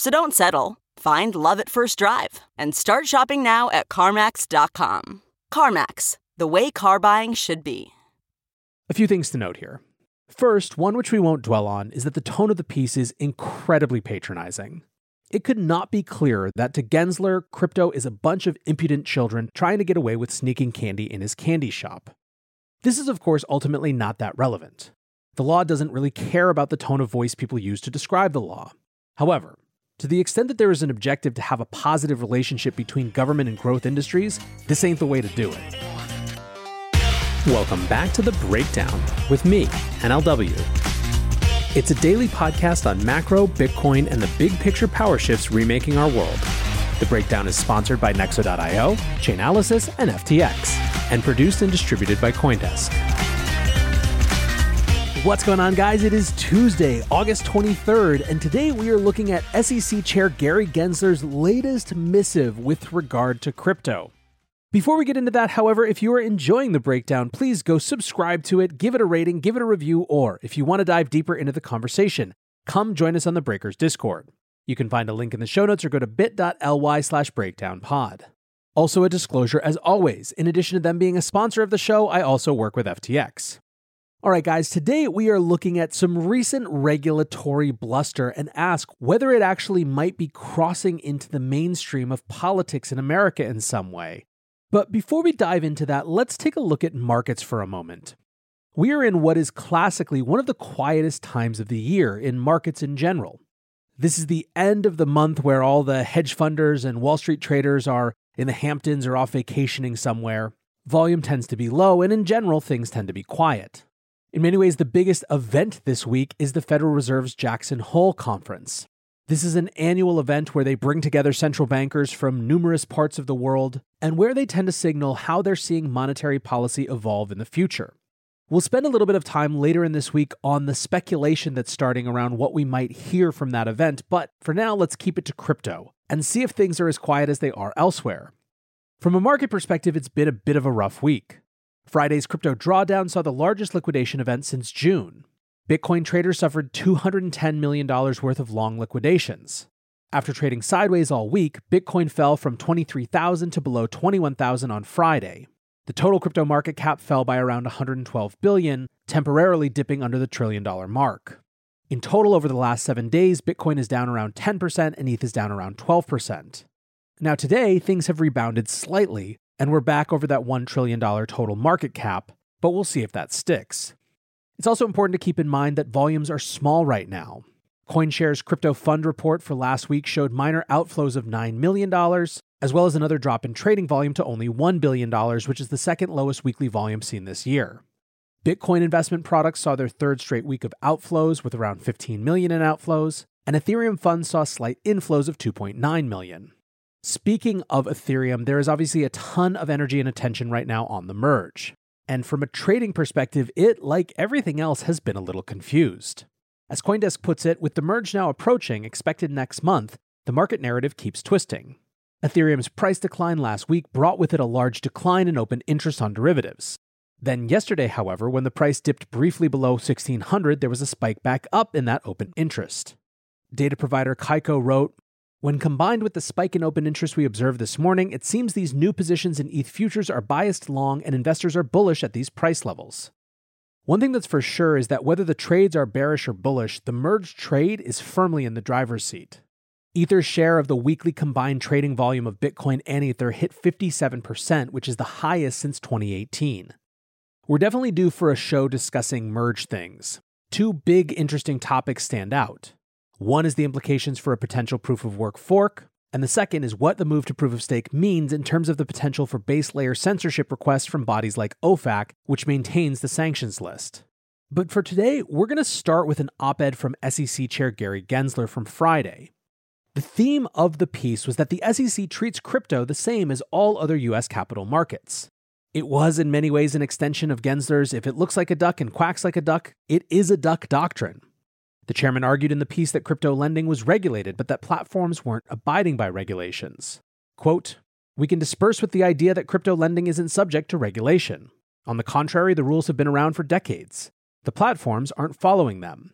So don't settle. Find love at first drive and start shopping now at CarMax.com. CarMax, the way car buying should be. A few things to note here. First, one which we won't dwell on is that the tone of the piece is incredibly patronizing. It could not be clearer that to Gensler, crypto is a bunch of impudent children trying to get away with sneaking candy in his candy shop. This is, of course, ultimately not that relevant. The law doesn't really care about the tone of voice people use to describe the law. However, to the extent that there is an objective to have a positive relationship between government and growth industries, this ain't the way to do it. Welcome back to The Breakdown with me, NLW. It's a daily podcast on macro, Bitcoin, and the big picture power shifts remaking our world. The Breakdown is sponsored by Nexo.io, Chainalysis, and FTX, and produced and distributed by Coindesk. What's going on, guys? It is Tuesday, August 23rd, and today we are looking at SEC Chair Gary Gensler's latest missive with regard to crypto. Before we get into that, however, if you are enjoying the breakdown, please go subscribe to it, give it a rating, give it a review, or if you want to dive deeper into the conversation, come join us on the Breakers Discord. You can find a link in the show notes or go to bit.ly slash breakdownpod. Also, a disclosure as always, in addition to them being a sponsor of the show, I also work with FTX. All right, guys, today we are looking at some recent regulatory bluster and ask whether it actually might be crossing into the mainstream of politics in America in some way. But before we dive into that, let's take a look at markets for a moment. We are in what is classically one of the quietest times of the year in markets in general. This is the end of the month where all the hedge funders and Wall Street traders are in the Hamptons or off vacationing somewhere. Volume tends to be low, and in general, things tend to be quiet. In many ways, the biggest event this week is the Federal Reserve's Jackson Hole Conference. This is an annual event where they bring together central bankers from numerous parts of the world and where they tend to signal how they're seeing monetary policy evolve in the future. We'll spend a little bit of time later in this week on the speculation that's starting around what we might hear from that event, but for now, let's keep it to crypto and see if things are as quiet as they are elsewhere. From a market perspective, it's been a bit of a rough week. Friday's crypto drawdown saw the largest liquidation event since June. Bitcoin traders suffered $210 million worth of long liquidations. After trading sideways all week, Bitcoin fell from 23,000 to below 21,000 on Friday. The total crypto market cap fell by around 112 billion, temporarily dipping under the trillion dollar mark. In total over the last 7 days, Bitcoin is down around 10% and ETH is down around 12%. Now today, things have rebounded slightly, and we're back over that $1 trillion total market cap, but we'll see if that sticks. It's also important to keep in mind that volumes are small right now. CoinShares crypto fund report for last week showed minor outflows of $9 million, as well as another drop in trading volume to only $1 billion, which is the second lowest weekly volume seen this year. Bitcoin investment products saw their third straight week of outflows with around 15 million in outflows, and Ethereum funds saw slight inflows of 2.9 million. Speaking of Ethereum, there is obviously a ton of energy and attention right now on the merge. And from a trading perspective, it, like everything else, has been a little confused. As Coindesk puts it, with the merge now approaching, expected next month, the market narrative keeps twisting. Ethereum's price decline last week brought with it a large decline in open interest on derivatives. Then, yesterday, however, when the price dipped briefly below 1600, there was a spike back up in that open interest. Data provider Kaiko wrote when combined with the spike in open interest we observed this morning, it seems these new positions in ETH futures are biased long and investors are bullish at these price levels. One thing that's for sure is that whether the trades are bearish or bullish, the merged trade is firmly in the driver's seat. Ether's share of the weekly combined trading volume of Bitcoin and Ether hit 57%, which is the highest since 2018. We're definitely due for a show discussing merge things. Two big interesting topics stand out. One is the implications for a potential proof of work fork, and the second is what the move to proof of stake means in terms of the potential for base layer censorship requests from bodies like OFAC, which maintains the sanctions list. But for today, we're going to start with an op ed from SEC Chair Gary Gensler from Friday. The theme of the piece was that the SEC treats crypto the same as all other US capital markets. It was in many ways an extension of Gensler's if it looks like a duck and quacks like a duck, it is a duck doctrine. The chairman argued in the piece that crypto lending was regulated, but that platforms weren't abiding by regulations. Quote, We can disperse with the idea that crypto lending isn't subject to regulation. On the contrary, the rules have been around for decades. The platforms aren't following them.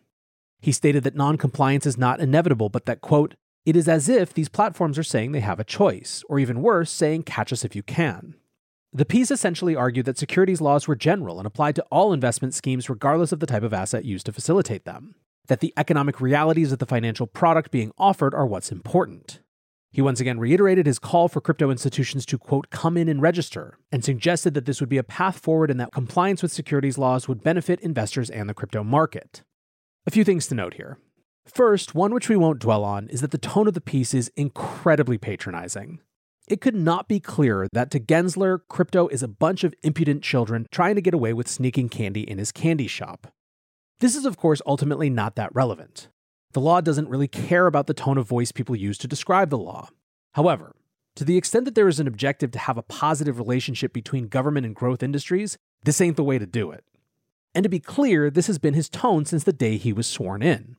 He stated that noncompliance is not inevitable, but that, quote, it is as if these platforms are saying they have a choice, or even worse, saying catch us if you can. The piece essentially argued that securities laws were general and applied to all investment schemes regardless of the type of asset used to facilitate them that the economic realities of the financial product being offered are what's important. He once again reiterated his call for crypto institutions to, quote, come in and register, and suggested that this would be a path forward and that compliance with securities laws would benefit investors and the crypto market. A few things to note here. First, one which we won't dwell on is that the tone of the piece is incredibly patronizing. It could not be clearer that to Gensler, crypto is a bunch of impudent children trying to get away with sneaking candy in his candy shop. This is, of course, ultimately not that relevant. The law doesn't really care about the tone of voice people use to describe the law. However, to the extent that there is an objective to have a positive relationship between government and growth industries, this ain't the way to do it. And to be clear, this has been his tone since the day he was sworn in.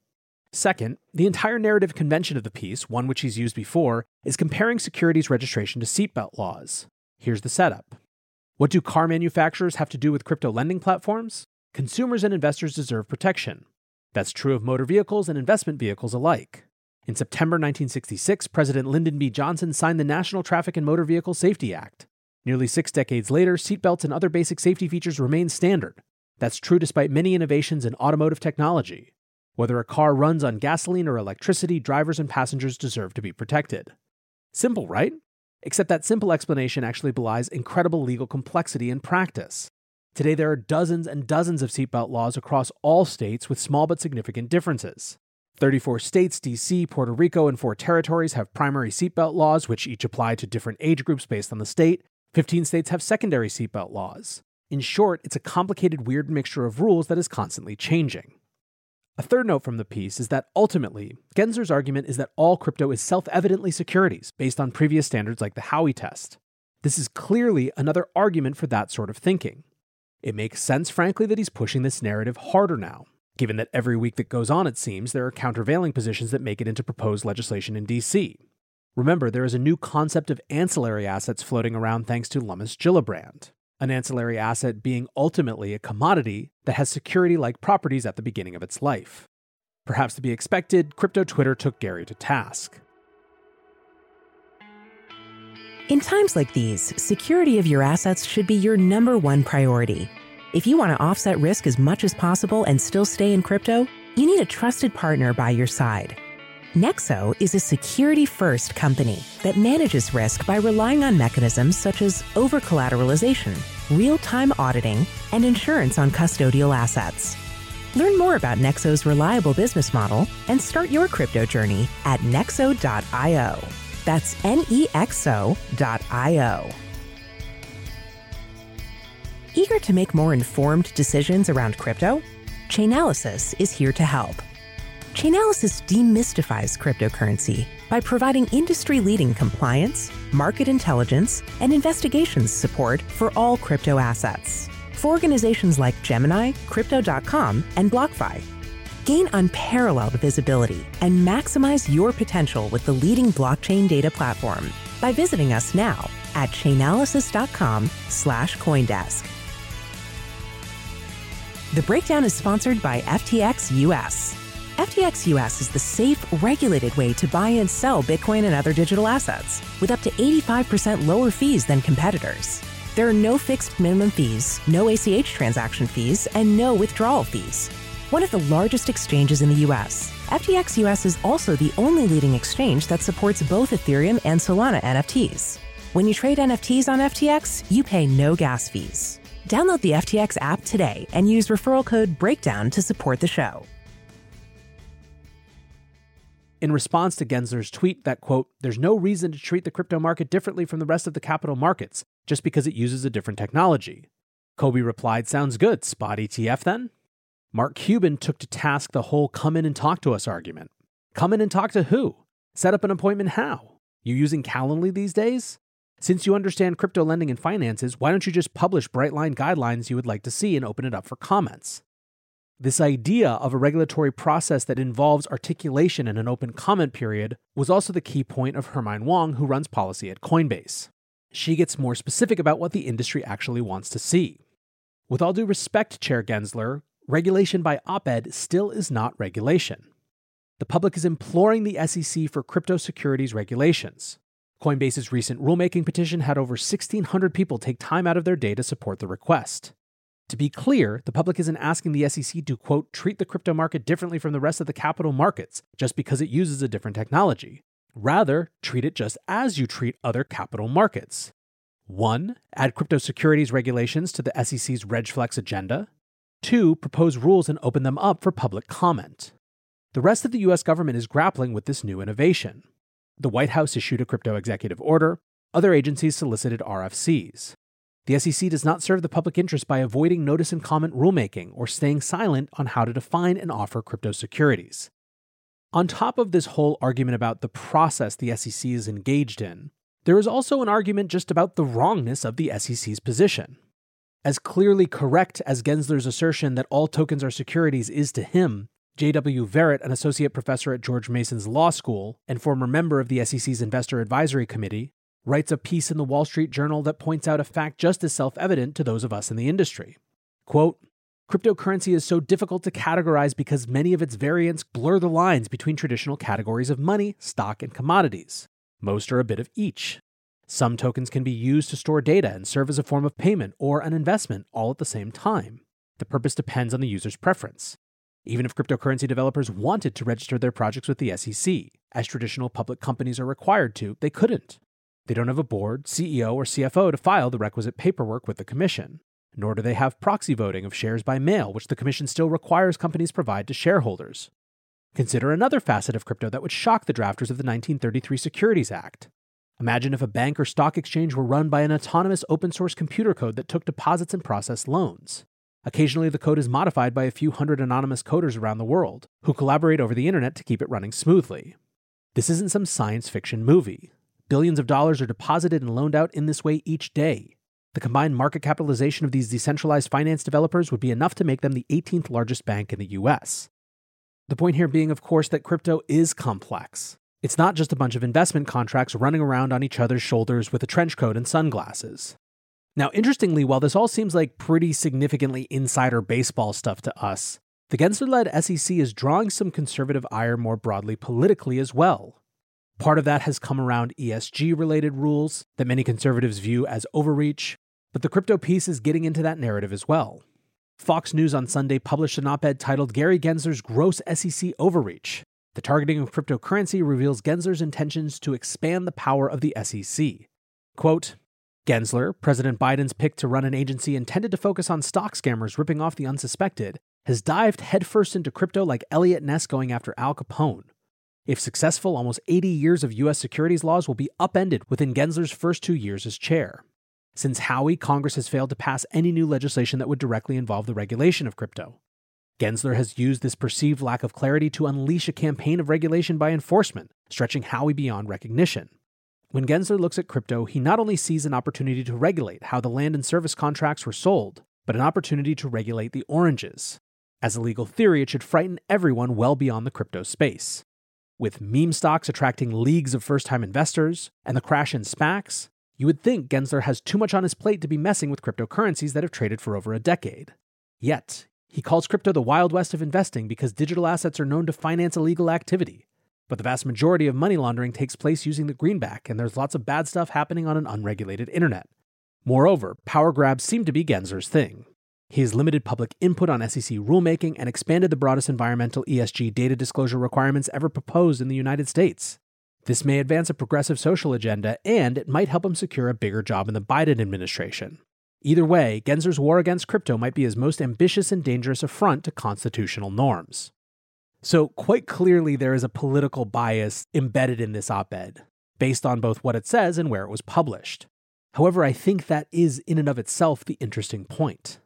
Second, the entire narrative convention of the piece, one which he's used before, is comparing securities registration to seatbelt laws. Here's the setup. What do car manufacturers have to do with crypto lending platforms? Consumers and investors deserve protection. That's true of motor vehicles and investment vehicles alike. In September 1966, President Lyndon B. Johnson signed the National Traffic and Motor Vehicle Safety Act. Nearly six decades later, seatbelts and other basic safety features remain standard. That's true despite many innovations in automotive technology. Whether a car runs on gasoline or electricity, drivers and passengers deserve to be protected. Simple, right? Except that simple explanation actually belies incredible legal complexity in practice. Today, there are dozens and dozens of seatbelt laws across all states with small but significant differences. 34 states, DC, Puerto Rico, and four territories have primary seatbelt laws, which each apply to different age groups based on the state. 15 states have secondary seatbelt laws. In short, it's a complicated, weird mixture of rules that is constantly changing. A third note from the piece is that ultimately, Gensler's argument is that all crypto is self evidently securities based on previous standards like the Howey test. This is clearly another argument for that sort of thinking. It makes sense, frankly, that he's pushing this narrative harder now, given that every week that goes on, it seems, there are countervailing positions that make it into proposed legislation in DC. Remember, there is a new concept of ancillary assets floating around thanks to Lummis Gillibrand, an ancillary asset being ultimately a commodity that has security like properties at the beginning of its life. Perhaps to be expected, crypto Twitter took Gary to task. In times like these, security of your assets should be your number one priority. If you want to offset risk as much as possible and still stay in crypto, you need a trusted partner by your side. Nexo is a security first company that manages risk by relying on mechanisms such as over collateralization, real time auditing, and insurance on custodial assets. Learn more about Nexo's reliable business model and start your crypto journey at nexo.io. That's nexo.io. Eager to make more informed decisions around crypto? Chainalysis is here to help. Chainalysis demystifies cryptocurrency by providing industry leading compliance, market intelligence, and investigations support for all crypto assets. For organizations like Gemini, Crypto.com, and BlockFi, Gain unparalleled visibility and maximize your potential with the leading blockchain data platform by visiting us now at chainalysis.com slash Coindesk. The breakdown is sponsored by FTX US. FTX US is the safe, regulated way to buy and sell Bitcoin and other digital assets with up to 85% lower fees than competitors. There are no fixed minimum fees, no ACH transaction fees, and no withdrawal fees one of the largest exchanges in the US. FTX US is also the only leading exchange that supports both Ethereum and Solana NFTs. When you trade NFTs on FTX, you pay no gas fees. Download the FTX app today and use referral code BREAKDOWN to support the show. In response to Gensler's tweet that, quote, there's no reason to treat the crypto market differently from the rest of the capital markets just because it uses a different technology. Kobe replied, Sounds good. Spot ETF then? Mark Cuban took to task the whole come in and talk to us argument. Come in and talk to who? Set up an appointment how? You using Calendly these days? Since you understand crypto lending and finances, why don't you just publish bright line guidelines you would like to see and open it up for comments? This idea of a regulatory process that involves articulation and an open comment period was also the key point of Hermine Wong, who runs policy at Coinbase. She gets more specific about what the industry actually wants to see. With all due respect, Chair Gensler, regulation by op ed still is not regulation. The public is imploring the SEC for crypto securities regulations. Coinbase's recent rulemaking petition had over 1,600 people take time out of their day to support the request. To be clear, the public isn't asking the SEC to, quote, treat the crypto market differently from the rest of the capital markets just because it uses a different technology. Rather, treat it just as you treat other capital markets. 1. Add crypto securities regulations to the SEC's RegFlex agenda. 2. Propose rules and open them up for public comment. The rest of the US government is grappling with this new innovation. The White House issued a crypto executive order, other agencies solicited RFCs. The SEC does not serve the public interest by avoiding notice and comment rulemaking or staying silent on how to define and offer crypto securities. On top of this whole argument about the process the SEC is engaged in, there is also an argument just about the wrongness of the SEC's position. As clearly correct as Gensler's assertion that all tokens are securities is to him, J.W. Verret, an associate professor at George Mason's Law School and former member of the SEC's Investor Advisory Committee, writes a piece in the Wall Street Journal that points out a fact just as self evident to those of us in the industry. Quote, Cryptocurrency is so difficult to categorize because many of its variants blur the lines between traditional categories of money, stock, and commodities. Most are a bit of each. Some tokens can be used to store data and serve as a form of payment or an investment all at the same time. The purpose depends on the user's preference. Even if cryptocurrency developers wanted to register their projects with the SEC, as traditional public companies are required to, they couldn't. They don't have a board, CEO, or CFO to file the requisite paperwork with the Commission. Nor do they have proxy voting of shares by mail, which the Commission still requires companies provide to shareholders. Consider another facet of crypto that would shock the drafters of the 1933 Securities Act. Imagine if a bank or stock exchange were run by an autonomous open source computer code that took deposits and processed loans. Occasionally, the code is modified by a few hundred anonymous coders around the world who collaborate over the internet to keep it running smoothly. This isn't some science fiction movie. Billions of dollars are deposited and loaned out in this way each day. The combined market capitalization of these decentralized finance developers would be enough to make them the 18th largest bank in the US. The point here being, of course, that crypto is complex. It's not just a bunch of investment contracts running around on each other's shoulders with a trench coat and sunglasses. Now, interestingly, while this all seems like pretty significantly insider baseball stuff to us, the Gensler led SEC is drawing some conservative ire more broadly politically as well. Part of that has come around ESG related rules that many conservatives view as overreach, but the crypto piece is getting into that narrative as well. Fox News on Sunday published an op ed titled Gary Gensler's Gross SEC Overreach. The targeting of cryptocurrency reveals Gensler's intentions to expand the power of the SEC. Quote Gensler, President Biden's pick to run an agency intended to focus on stock scammers ripping off the unsuspected, has dived headfirst into crypto like Eliot Ness going after Al Capone. If successful, almost 80 years of U.S. securities laws will be upended within Gensler's first two years as chair. Since Howey, Congress has failed to pass any new legislation that would directly involve the regulation of crypto. Gensler has used this perceived lack of clarity to unleash a campaign of regulation by enforcement, stretching Howey beyond recognition. When Gensler looks at crypto, he not only sees an opportunity to regulate how the land and service contracts were sold, but an opportunity to regulate the oranges. As a legal theory, it should frighten everyone well beyond the crypto space. With meme stocks attracting leagues of first time investors and the crash in SPACs, you would think Gensler has too much on his plate to be messing with cryptocurrencies that have traded for over a decade. Yet, he calls crypto the Wild West of investing because digital assets are known to finance illegal activity. But the vast majority of money laundering takes place using the greenback, and there's lots of bad stuff happening on an unregulated internet. Moreover, power grabs seem to be Gensler's thing. He has limited public input on SEC rulemaking and expanded the broadest environmental ESG data disclosure requirements ever proposed in the United States. This may advance a progressive social agenda, and it might help him secure a bigger job in the Biden administration. Either way, Gensler's war against crypto might be his most ambitious and dangerous affront to constitutional norms. So, quite clearly, there is a political bias embedded in this op ed, based on both what it says and where it was published. However, I think that is in and of itself the interesting point.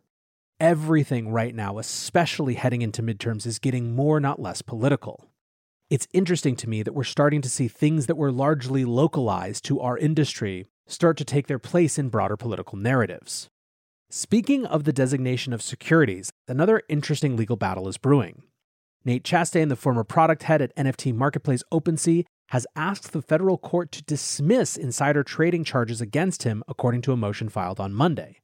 Everything right now, especially heading into midterms, is getting more, not less political. It's interesting to me that we're starting to see things that were largely localized to our industry start to take their place in broader political narratives. Speaking of the designation of securities, another interesting legal battle is brewing. Nate Chastain, the former product head at NFT marketplace OpenSea, has asked the federal court to dismiss insider trading charges against him, according to a motion filed on Monday.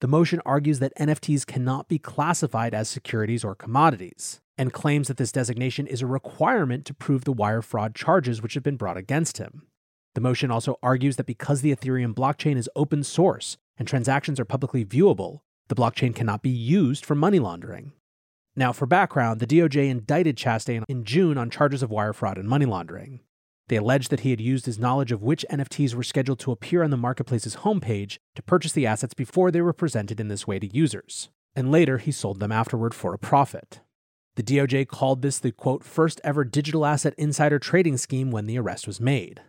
The motion argues that NFTs cannot be classified as securities or commodities, and claims that this designation is a requirement to prove the wire fraud charges which have been brought against him. The motion also argues that because the Ethereum blockchain is open source and transactions are publicly viewable, the blockchain cannot be used for money laundering. Now, for background, the DOJ indicted Chastain in June on charges of wire fraud and money laundering. They alleged that he had used his knowledge of which NFTs were scheduled to appear on the marketplace's homepage to purchase the assets before they were presented in this way to users, and later he sold them afterward for a profit. The DOJ called this the quote, first ever digital asset insider trading scheme when the arrest was made.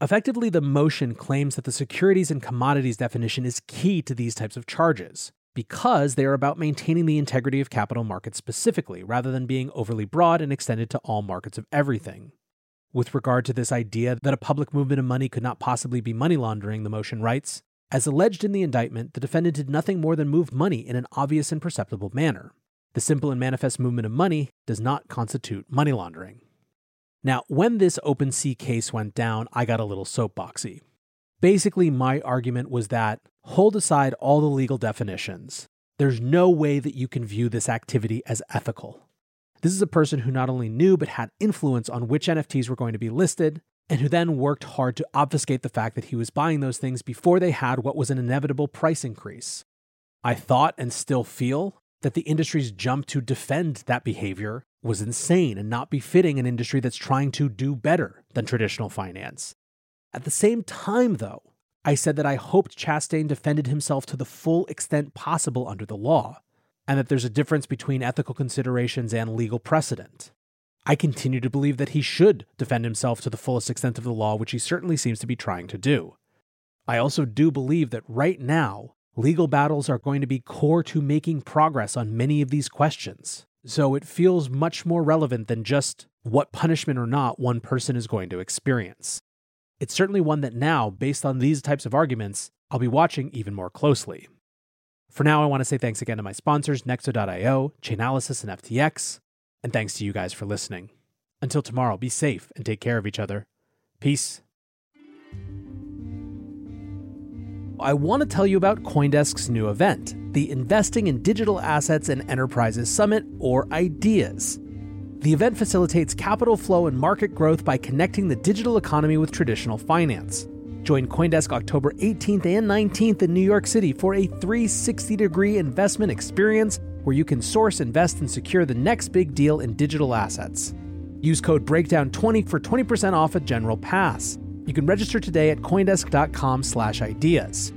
Effectively, the motion claims that the securities and commodities definition is key to these types of charges, because they are about maintaining the integrity of capital markets specifically, rather than being overly broad and extended to all markets of everything. With regard to this idea that a public movement of money could not possibly be money laundering, the motion writes As alleged in the indictment, the defendant did nothing more than move money in an obvious and perceptible manner. The simple and manifest movement of money does not constitute money laundering. Now, when this OpenSea case went down, I got a little soapboxy. Basically, my argument was that hold aside all the legal definitions. There's no way that you can view this activity as ethical. This is a person who not only knew but had influence on which NFTs were going to be listed, and who then worked hard to obfuscate the fact that he was buying those things before they had what was an inevitable price increase. I thought and still feel that the industry's jump to defend that behavior was insane and not befitting an industry that's trying to do better than traditional finance. At the same time, though, I said that I hoped Chastain defended himself to the full extent possible under the law, and that there's a difference between ethical considerations and legal precedent. I continue to believe that he should defend himself to the fullest extent of the law, which he certainly seems to be trying to do. I also do believe that right now, legal battles are going to be core to making progress on many of these questions. So it feels much more relevant than just what punishment or not one person is going to experience it's certainly one that now, based on these types of arguments, I'll be watching even more closely. For now, I want to say thanks again to my sponsors, Nexo.io, Chainalysis, and FTX, and thanks to you guys for listening. Until tomorrow, be safe and take care of each other. Peace. I want to tell you about Coindesk's new event, the Investing in Digital Assets and Enterprises Summit, or IDEAS. The event facilitates capital flow and market growth by connecting the digital economy with traditional finance. Join Coindesk October 18th and 19th in New York City for a 360 degree investment experience where you can source, invest, and secure the next big deal in digital assets. Use code BREAKDOWN20 for 20% off a general pass. You can register today at coindesk.com/ideas.